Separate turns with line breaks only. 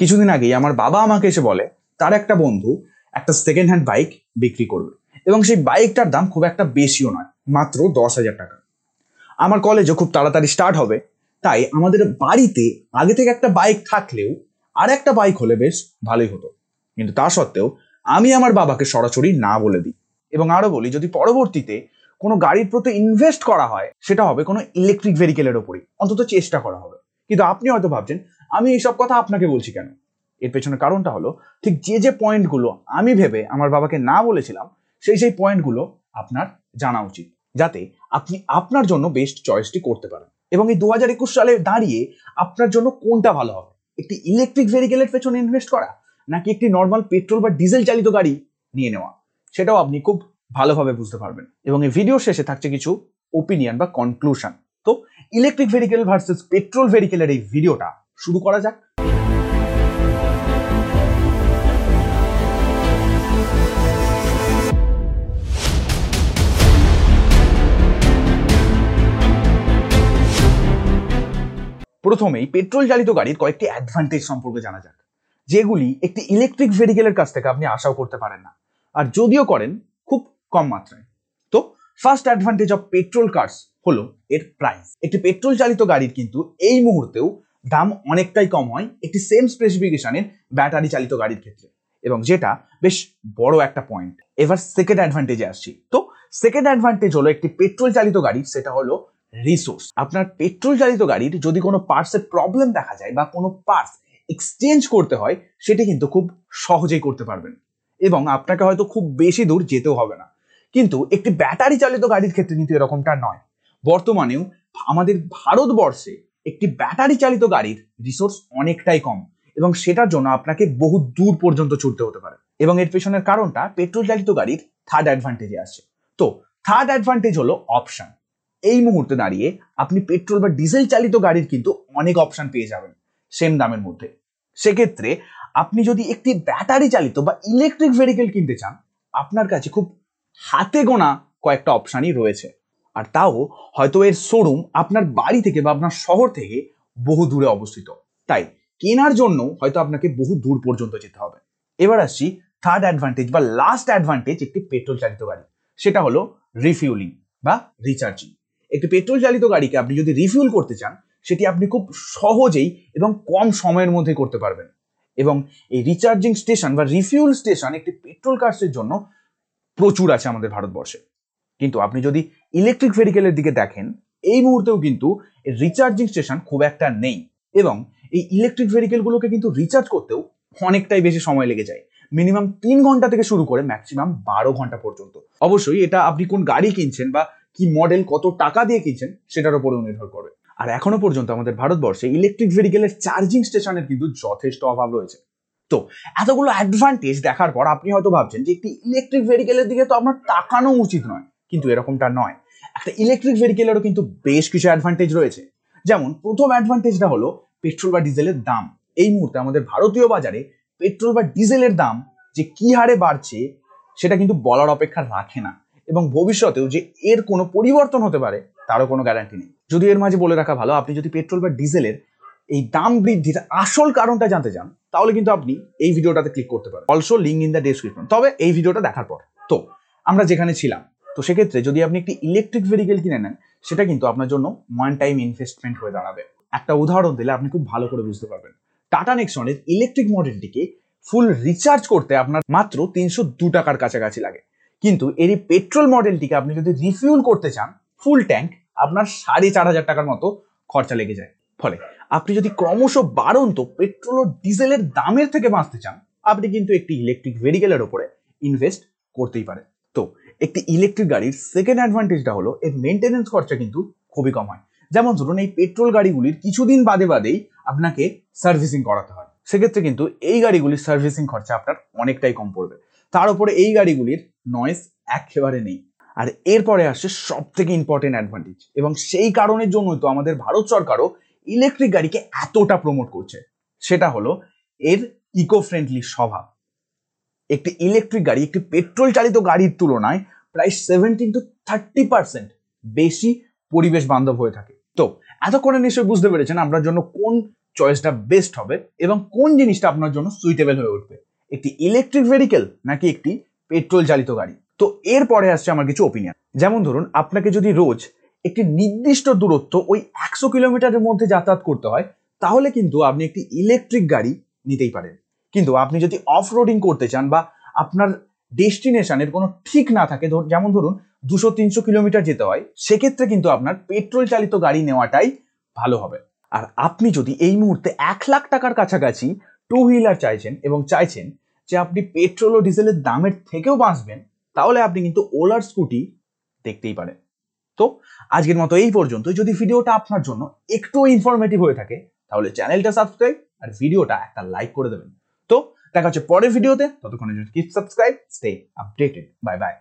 কিছুদিন আগেই আমার বাবা আমাকে এসে বলে, তার একটা বন্ধু একটা সেকেন্ড হ্যান্ড বাইক বিক্রি করবে এবং সেই বাইকটার দাম খুব একটা বেশিও নয়, মাত্র দশ হাজার টাকা। আমার কলেজও খুব তাড়াতাড়ি স্টার্ট হবে, তাই আমাদের বাড়িতে আগে থেকে একটা বাইক থাকলেও আর একটা বাইক হলে বেশ ভালোই হতো। কিন্তু তা সত্ত্বেও আমি আমার বাবাকে সরাসরি না বলে দিই। এবং আরও বলি, যদি পরবর্তীতে কোনো গাড়ির প্রতি ইনভেস্ট করা হয়, সেটা হবে কোনো ইলেকট্রিক ভেহিকেলের ওপরই। অন্তত চেষ্টা করা হবে। কিন্তু আপনি হয়তো ভাবছেন আমি এইসব কথা আপনাকে বলছি কেন? এর পেছনে কারণটা হলো, ঠিক যে যে পয়েন্টগুলো আমি ভেবে আমার বাবাকে না বলেছিলাম, সেই সেই পয়েন্টগুলো আপনার জানা উচিত, যাতে আপনি আপনার জন্য বেস্ট চয়েসটি করতে পারেন। এবং এই দু হাজার একুশ সালে দাঁড়িয়ে আপনার জন্য কোনটা ভালো হবে? একটি ইলেকট্রিক ভেহিকেলের পেছনে ইনভেস্ট করা, নাকি একটি নর্মাল পেট্রোল বা ডিজেল চালিত গাড়ি নিয়ে নেওয়া? সেটাও আপনি খুব ভালোভাবে বুঝতে পারবেন। এবং এই ভিডিও শেষে থাকছে কিছু ওপিনিয়ন বা কনক্লুশন তো ইলেকট্রিক ভেহিকেল ভার্সেস পেট্রোল ভেহিকেলের এই ভিডিওটা শুরু করা যাক। প্রথমেই পেট্রোল চালিত গাড়ির কয়েকটি অ্যাডভান্টেজ সম্পর্কে জানা যাক, যেগুলি একটি ইলেকট্রিক ভেহিকেলের কাছ থেকে আপনি আশাও করতে পারেন না, আর যদিও করেন, খুব কম মাত্রায়। তো first advantage of petrol cars হলো এর প্রাইস একটি পেট্রোল চালিত গাড়ির কিন্তু এই মুহূর্তেও দাম অনেকটাই কম হয় একটি সেম স্পেসিফিকেশনের ব্যাটারি চালিত গাড়ির ক্ষেত্রে। এবং যেটা বেশ বড় একটা পয়েন্ট এবার সেকেন্ড অ্যাডভান্টেজে আসছি। তো সেকেন্ড অ্যাডভান্টেজ হলো একটি পেট্রোল চালিত গাড়ি সেটা হলো রিসোর্স আপনার পেট্রোল চালিত গাড়ির যদি কোনো পার্টসের প্রবলেম দেখা যায় বা কোনো পার্টস এক্সচেঞ্জ করতে হয়, সেটি কিন্তু খুব সহজেই করতে পারবেন। এবং আপনাকে হয়তো খুব বেশি দূর যেতেও হবে না। কিন্তু একটি ব্যাটারি চালিত গাড়ির ক্ষেত্রে কিন্তু এরকমটা নয়। বর্তমানেও আমাদের ভারতবর্ষে একটি ব্যাটারি চালিত গাড়ির রিসোর্স অনেকটাই কম এবং সেটার জন্য আপনাকে বহু দূর পর্যন্ত ছুটতে হতে পারে। এবং এর পেছনের কারণটা পেট্রোল চালিত গাড়ির থার্ড অ্যাডভান্টেজে আসছে। তো থার্ড অ্যাডভান্টেজ হলো অপশান এই মুহূর্তে দাঁড়িয়ে আপনি পেট্রোল বা ডিজেল চালিত গাড়ির কিন্তু অনেক অপশন পেয়ে যাবেন সেম দামের মধ্যে। সেক্ষেত্রে আপনি যদি একটি ব্যাটারি চালিত বা ইলেকট্রিক ভেহিকেল কিনতে চান, আপনার কাছে খুব হাতে গোনা কয়েকটা অপশানই রয়েছে। আর তাও হয়তো এর শোরুম আপনার বাড়ি থেকে বা আপনার শহর থেকে বহু দূরে অবস্থিত। তাই কেনার জন্য হয়তো আপনাকে বহু দূর পর্যন্ত যেতে হবে। এবার আসছি থার্ড অ্যাডভান্টেজ বা লাস্ট অ্যাডভান্টেজ একটি পেট্রোল চালিত গাড়ি। সেটা হলো রিফিউলিং বা রিচার্জিং একটি পেট্রোল চালিত গাড়িকে আপনি যদি রিফিউল করতে চান, সেটি আপনি খুব সহজেই এবং কম সময়ের মধ্যে করতে পারবেন। এবং এই রিচার্জিং স্টেশন বা রিফিউল স্টেশন একটি পেট্রোল কার্সের জন্য প্রচুর আছে আমাদের ভারতবর্ষে। কিন্তু আপনি যদি ইলেকট্রিক ভেহিকেলের দিকে দেখেন, এই মুহূর্তেও কিন্তু রিচার্জিং স্টেশন খুব একটা নেই এবং এই ইলেকট্রিক ভেহিকেলগুলোকে কিন্তু রিচার্জ করতেও অনেকটাই বেশি সময় লেগে যায়। মিনিমাম তিন ঘণ্টা থেকে শুরু করে ম্যাক্সিমাম বারো ঘণ্টা পর্যন্ত। অবশ্যই এটা আপনি কোন গাড়ি কিনছেন বা কি মডেল কত টাকা দিয়ে কিনছেন সেটার উপরেও নির্ভর করবে আর এখনও পর্যন্ত আমাদের ভারতবর্ষে ইলেকট্রিক ভেহিকেলের চার্জিং স্টেশনের কিন্তু যথেষ্ট অভাব রয়েছে। তো এতগুলো অ্যাডভান্টেজ দেখার পর আপনি হয়তো ভাবছেন যে একটি ইলেকট্রিক ভেহিকেলের দিকে তো আপনার তাকানো উচিত নয়। কিন্তু এরকমটা নয়। একটা ইলেকট্রিক ভেহিকেলেরও কিন্তু বেশ কিছু অ্যাডভান্টেজ রয়েছে। যেমন, প্রথম অ্যাডভান্টেজটা হলো পেট্রোল বা ডিজেলের দাম। এই মুহূর্তে আমাদের ভারতীয় বাজারে পেট্রোল বা ডিজেলের দাম যে কি হারে বাড়ছে, সেটা কিন্তু বলার অপেক্ষা রাখে না। এবং ভবিষ্যতেও যে এর কোনো পরিবর্তন হতে পারে, তারও কোনো গ্যারান্টি নেই। যদি এর মাঝে বলে রাখা ভালো, আপনি যদি পেট্রোল বা ডিজেলের এই দাম বৃদ্ধির আসল কারণটা জানতে চান, তাহলে কিন্তু আপনি এই ভিডিওটাতে ক্লিক করতে পারেন। Also link in the description তবে এই ভিডিওটা দেখার পর। তো, আমরা যেখানে ছিলাম তো সেক্ষেত্রে যদি আপনি একটি ইলেকট্রিক ভেহিকেল কিনে নেন, সেটা কিন্তু আপনার জন্য ওয়ান টাইম ইনভেস্টমেন্ট হয়ে দাঁড়াবে। একটা উদাহরণ দিলে আপনি খুব ভালো করে বুঝতে পারবেন। টাটা নেক্সনের ইলেকট্রিক মডেলটিকে ফুল রিচার্জ করতে আপনার মাত্র তিনশো দু টাকার কাছাকাছি লাগে। কিন্তু এরই পেট্রোল মডেলটিকে আপনি যদি রিফিউল করতে চান ফুল ট্যাঙ্ক আপনার সাড়ে চার হাজার টাকার মতো খরচা লেগে যায়। ফলে আপনি যদি ক্রমশ বাড়ন্ত পেট্রোল ও ডিজেলের দামের থেকে বাঁচতে চান, আপনি কিন্তু একটি ইলেকট্রিক ভেহিকেলের ওপরে ইনভেস্ট করতেই পারেন। তো একটি ইলেকট্রিক গাড়ির সেকেন্ড অ্যাডভান্টেজটা হলো, এর মেনটেনেন্স খরচা কিন্তু খুবই কম হয়। যেমন ধরুন, এই পেট্রোল গাড়িগুলির কিছুদিন বাদে বাদেই আপনাকে সার্ভিসিং করাতে হয়। সেক্ষেত্রে কিন্তু এই গাড়িগুলির সার্ভিসিং খরচা আপনার অনেকটাই কম পড়বে। তার উপরে এই গাড়িগুলির নয়েস একেবারে নেই। আর এরপরে আসে সব থেকে ইম্পর্টেন্ট অ্যাডভান্টেজ এবং সেই কারণের জন্যই তো আমাদের ভারত সরকারও ইলেকট্রিক গাড়িকে এতটা প্রমোট করছে। সেটা হলো, এর ইকো ফ্রেন্ডলি স্বভাব। একটি ইলেকট্রিক গাড়ি, একটি পেট্রোল চালিত গাড়ির তুলনায় প্রায় সেভেন্টিন টু থার্টি পার্সেন্ট বেশি পরিবেশ বান্ধব হয়ে থাকে। তো, এতক্ষণে নিশ্চয়ই বুঝতে পেরেছেন আপনার জন্য কোন চয়েসটা বেস্ট হবে এবং কোন জিনিসটা আপনার জন্য সুইটেবল হয়ে উঠবে। একটি ইলেকট্রিক ভেহিকেল নাকি একটি পেট্রোল চালিত গাড়ি? তো, এরপরে আসছে আমার কিছু ওপিনিয়ন যেমন ধরুন, আপনাকে যদি রোজ একটি নির্দিষ্ট দূরত্ব ওই একশো কিলোমিটারের মধ্যে যাতায়াত করতে হয়, তাহলে কিন্তু আপনি একটি ইলেকট্রিক গাড়ি নিতেই পারেন। কিন্তু আপনি যদি অফ রোডিং করতে চান বা আপনার ডেস্টিনেশনের কোনো ঠিক না থাকে যেমন ধরুন দুশো, তিনশো কিলোমিটার যেতে হয়, সেক্ষেত্রে কিন্তু আপনার পেট্রোল চালিত গাড়ি নেওয়াটাই ভালো হবে। আর আপনি যদি এই মুহূর্তে এক লাখ টাকার কাছাকাছি টু হুইলার চাইছেন এবং চাইছেন যে আপনি পেট্রোল ও ডিজেলের দামের থেকেও বাঁচবেন, তাহলে আপনি কিন্তু ওলার স্কুটি দেখতেই পারেন। তো আজকের মতো এই পর্যন্ত যদি ভিডিওটা আপনার জন্য একটু ইনফরমেটিভ হয়ে থাকে, তাহলে চ্যানেলটা সাবস্ক্রাইব আর ভিডিওটা একটা লাইক করে দেবেন। তো দেখা হচ্ছে পরের ভিডিওতে ততক্ষণের জন্য keep subscribe stay updated bye bye